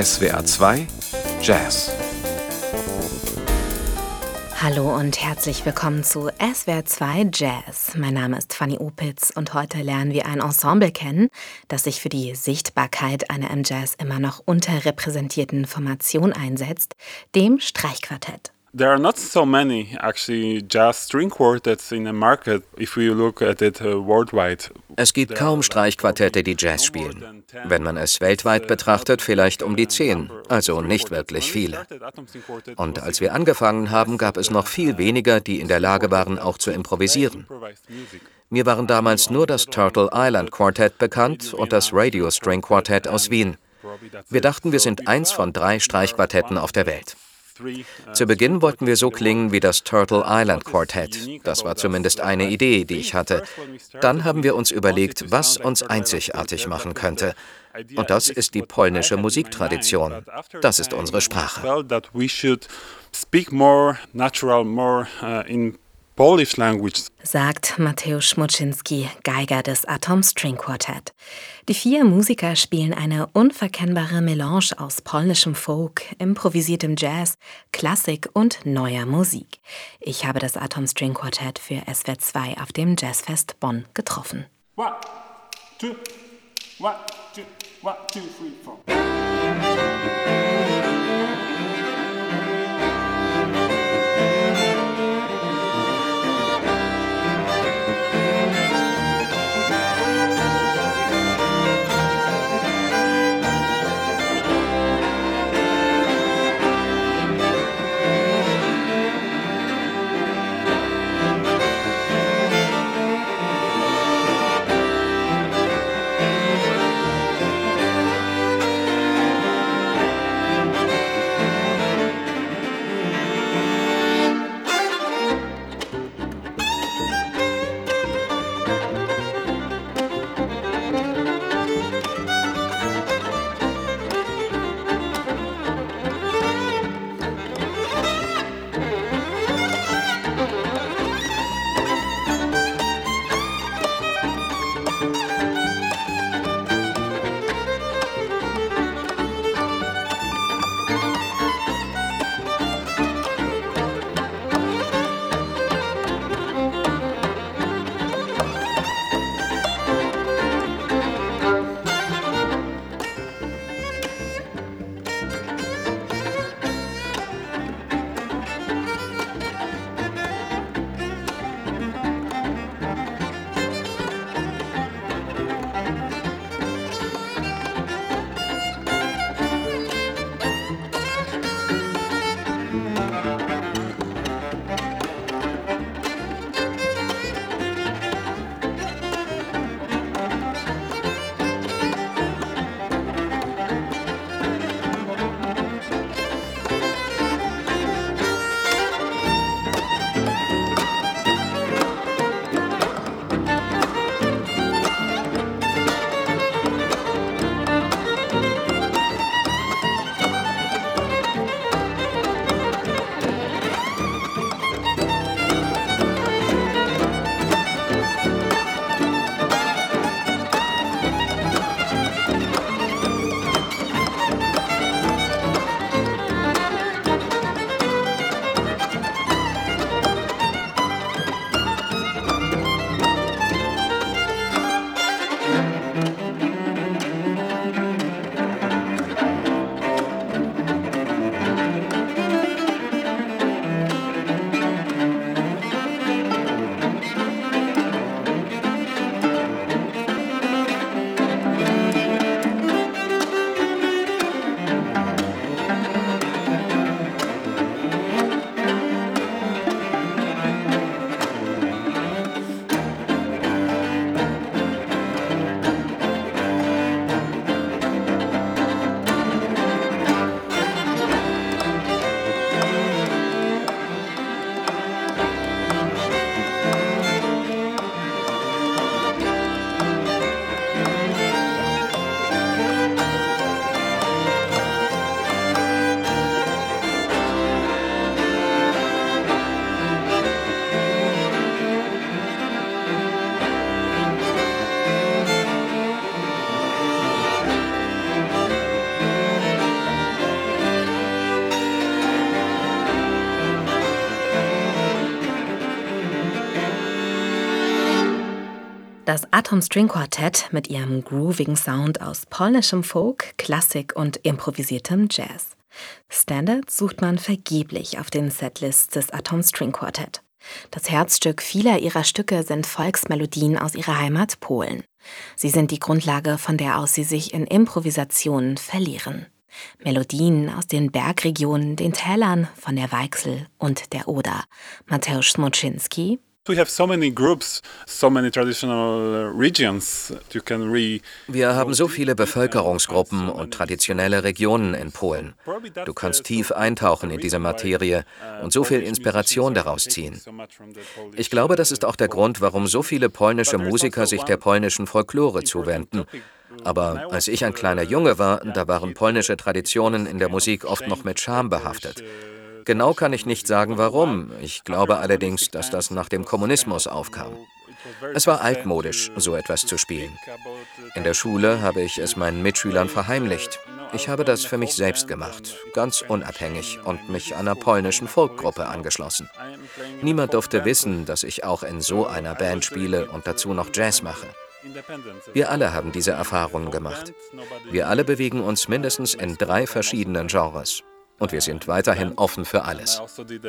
SWR 2 Jazz Hallo und herzlich willkommen zu SWR 2 Jazz. Mein Name ist Fanny Opitz und heute lernen wir ein Ensemble kennen, das sich für die Sichtbarkeit einer im Jazz immer noch unterrepräsentierten Formation einsetzt, dem Streichquartett. There are not so many actually jazz string quartets in the market if we look at it uh, worldwide. Es gibt kaum Streichquartette, die Jazz spielen. Wenn man es weltweit betrachtet, vielleicht um die zehn, also nicht wirklich viele. Und als wir angefangen haben, gab es noch viel weniger, die in der Lage waren, auch zu improvisieren. Mir waren damals nur das Turtle Island Quartet bekannt und das Radio String Quartet aus Wien. Wir dachten, wir sind eins von drei Streichquartetten auf der Welt. Zu Beginn wollten wir so klingen wie das Turtle Island Quartet. Das war zumindest eine Idee, die ich hatte. Dann haben wir uns überlegt, was uns einzigartig machen könnte. Und das ist die polnische Musiktradition. Das ist unsere Sprache. Polish language. Sagt Mateusz Schmuczynski, Geiger des Atom String Quartet. Die vier Musiker spielen eine unverkennbare Melange aus polnischem Folk, improvisiertem Jazz, Klassik und neuer Musik. Ich habe das Atom String Quartet für SWR 2 auf dem Jazzfest Bonn getroffen. One, two, one, two, one, two, three, Das Atom String Quartett mit ihrem groovigen Sound aus polnischem Folk, Klassik und improvisiertem Jazz. Standards sucht man vergeblich auf den Setlists des Atom String Quartett. Das Herzstück vieler ihrer Stücke sind Volksmelodien aus ihrer Heimat Polen. Sie sind die Grundlage, von der aus sie sich in Improvisationen verlieren. Melodien aus den Bergregionen, den Tälern von der Weichsel und der Oder. Mateusz Smoczynski, Wir haben so viele Bevölkerungsgruppen und traditionelle Regionen in Polen. Du kannst tief eintauchen in diese Materie und so viel Inspiration daraus ziehen. Ich glaube, das ist auch der Grund, warum so viele polnische Musiker sich der polnischen Folklore zuwenden. Aber als ich ein kleiner Junge war, da waren polnische Traditionen in der Musik oft noch mit Scham behaftet. Genau kann ich nicht sagen, warum. Ich glaube allerdings, dass das nach dem Kommunismus aufkam. Es war altmodisch, so etwas zu spielen. In der Schule habe ich es meinen Mitschülern verheimlicht. Ich habe das für mich selbst gemacht, ganz unabhängig und mich einer polnischen Folkgruppe angeschlossen. Niemand durfte wissen, dass ich auch in so einer Band spiele und dazu noch Jazz mache. Wir alle haben diese Erfahrungen gemacht. Wir alle bewegen uns mindestens in drei verschiedenen Genres und wir sind weiterhin offen für alles. also did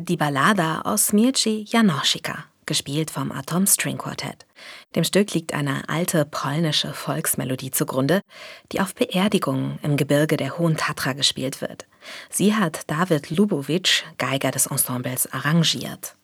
Die Ballada aus Mirci Janoschika, gespielt vom Atom String Quartet. Dem Stück liegt eine alte polnische Volksmelodie zugrunde, die auf Beerdigungen im Gebirge der Hohen Tatra gespielt wird. Sie hat David Lubowitsch, Geiger des Ensembles, arrangiert.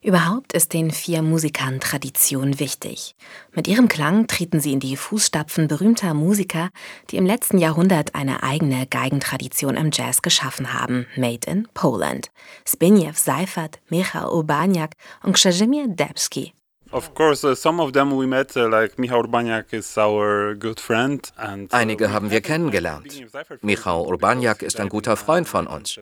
Überhaupt ist den vier Musikern Tradition wichtig. Mit ihrem Klang treten sie in die Fußstapfen berühmter Musiker, die im letzten Jahrhundert eine eigene Geigentradition im Jazz geschaffen haben, made in Poland. Zbigniew Seifert, Michał Urbaniak und Krzymir Debski. Uh, Einige haben wir kennengelernt. Michał Urbaniak ist ein guter Freund von uns.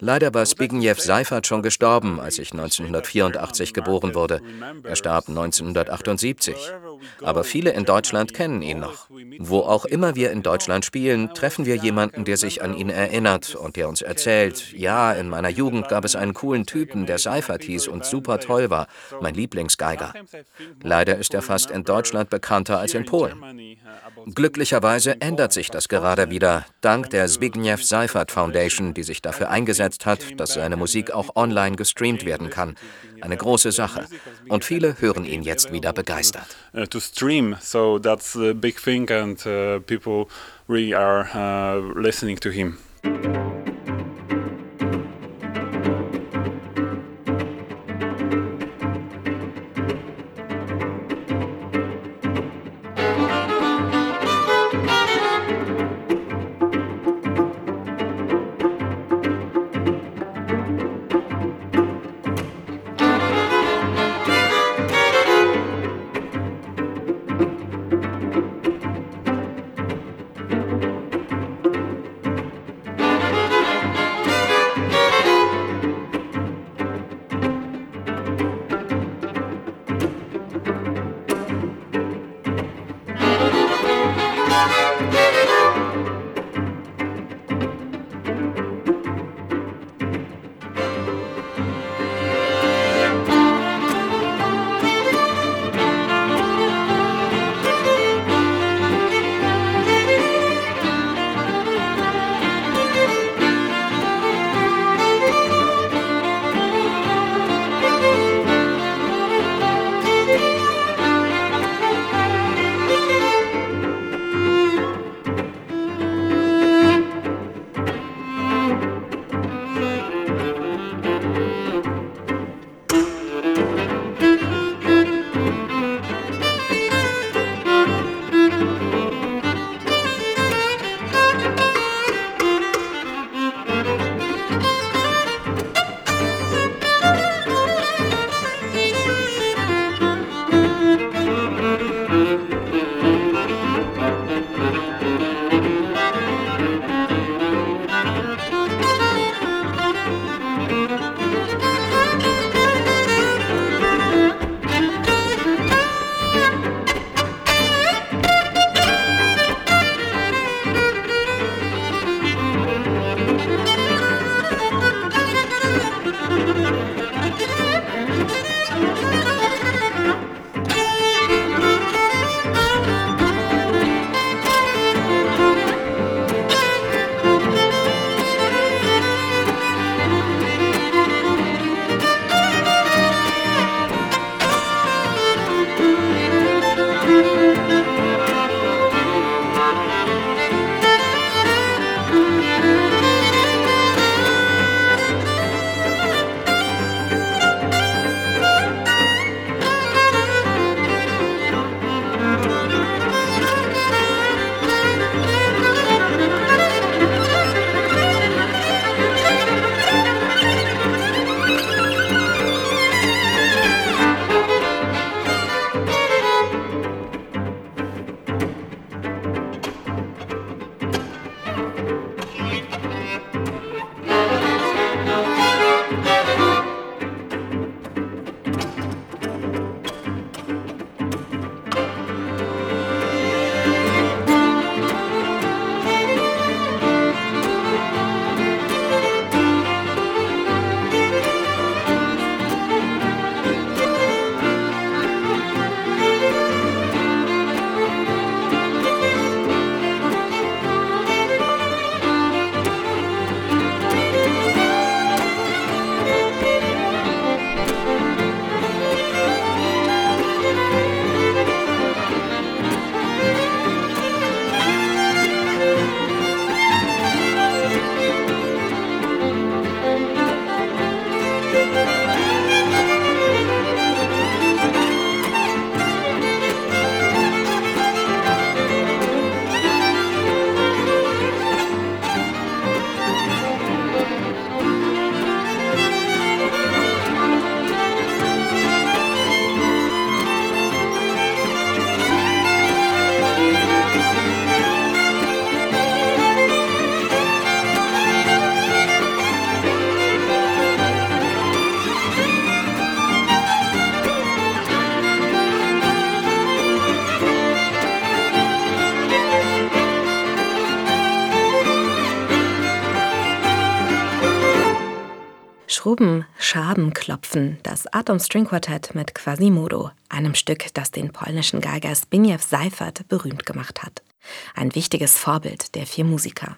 Leider war Zbigniew Seifert schon gestorben, als ich 1984 geboren wurde. Er starb 1978. Aber viele in Deutschland kennen ihn noch. Wo auch immer wir in Deutschland spielen, treffen wir jemanden, der sich an ihn erinnert und der uns erzählt, ja, in meiner Jugend gab es einen coolen Typen, der Seifert hieß und super toll war, mein Lieblingsgeiger. Geiger. Leider ist er fast in Deutschland bekannter als in Polen. Glücklicherweise ändert sich das gerade wieder, dank der Zbigniew Seifert Foundation, die sich dafür eingesetzt hat, dass seine Musik auch online gestreamt werden kann. Eine große Sache. Und viele hören ihn jetzt wieder begeistert. Uh, and uh, really are uh, listening to him. Das Atom String Quartett mit Quasimodo, einem Stück, das den polnischen Geiger Zbigniew Seifert berühmt gemacht hat. Ein wichtiges Vorbild der vier Musiker.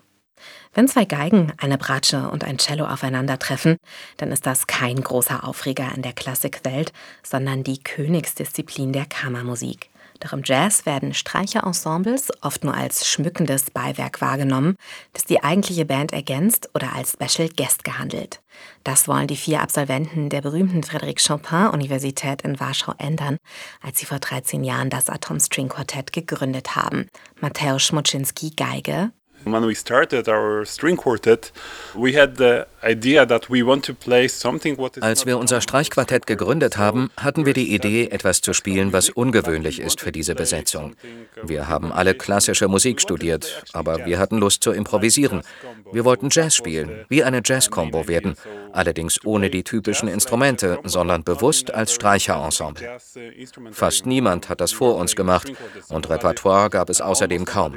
Wenn zwei Geigen, eine Bratsche und ein Cello aufeinandertreffen, dann ist das kein großer Aufreger in der Klassikwelt, sondern die Königsdisziplin der Kammermusik. Doch im Jazz werden Streicherensembles oft nur als schmückendes Beiwerk wahrgenommen, das die eigentliche Band ergänzt oder als Special Guest gehandelt. Das wollen die vier Absolventen der berühmten Frédéric Chopin-Universität in Warschau ändern, als sie vor 13 Jahren das Atom String Quartett gegründet haben. Mateusz Schmuczynski Geige, When we started our string quartet, we had the idea that we want to play something what is Als wir unser Streichquartett gegründet haben, hatten wir die Idee, etwas zu spielen, was ungewöhnlich ist für diese Besetzung. Wir haben alle klassische Musik studiert, aber wir hatten Lust zu improvisieren. Wir wollten Jazz spielen, wie eine Jazz-Combo werden, allerdings ohne die typischen Instrumente, sondern bewusst als Streicherensemble. Fast niemand hat das vor uns gemacht und Repertoire gab es außerdem kaum.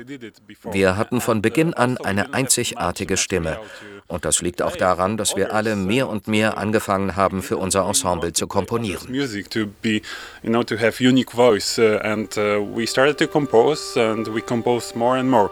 Wir hatten von Beginn an eine einzigartige Stimme. Und das liegt auch daran, dass wir alle mehr und mehr angefangen haben, für unser Ensemble zu komponieren. more and more.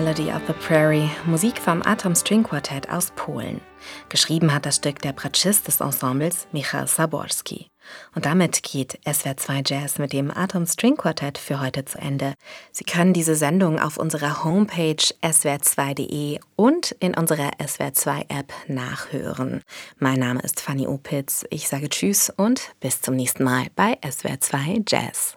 Melody of the Prairie, Musik vom Atom String Quartet aus Polen. Geschrieben hat das Stück der Bratschist des Ensembles Michal Saborski. Und damit geht SWR 2 Jazz mit dem Atom String Quartett für heute zu Ende. Sie können diese Sendung auf unserer Homepage swr2.de und in unserer SWR 2 App nachhören. Mein Name ist Fanny Opitz. Ich sage Tschüss und bis zum nächsten Mal bei SWR 2 Jazz.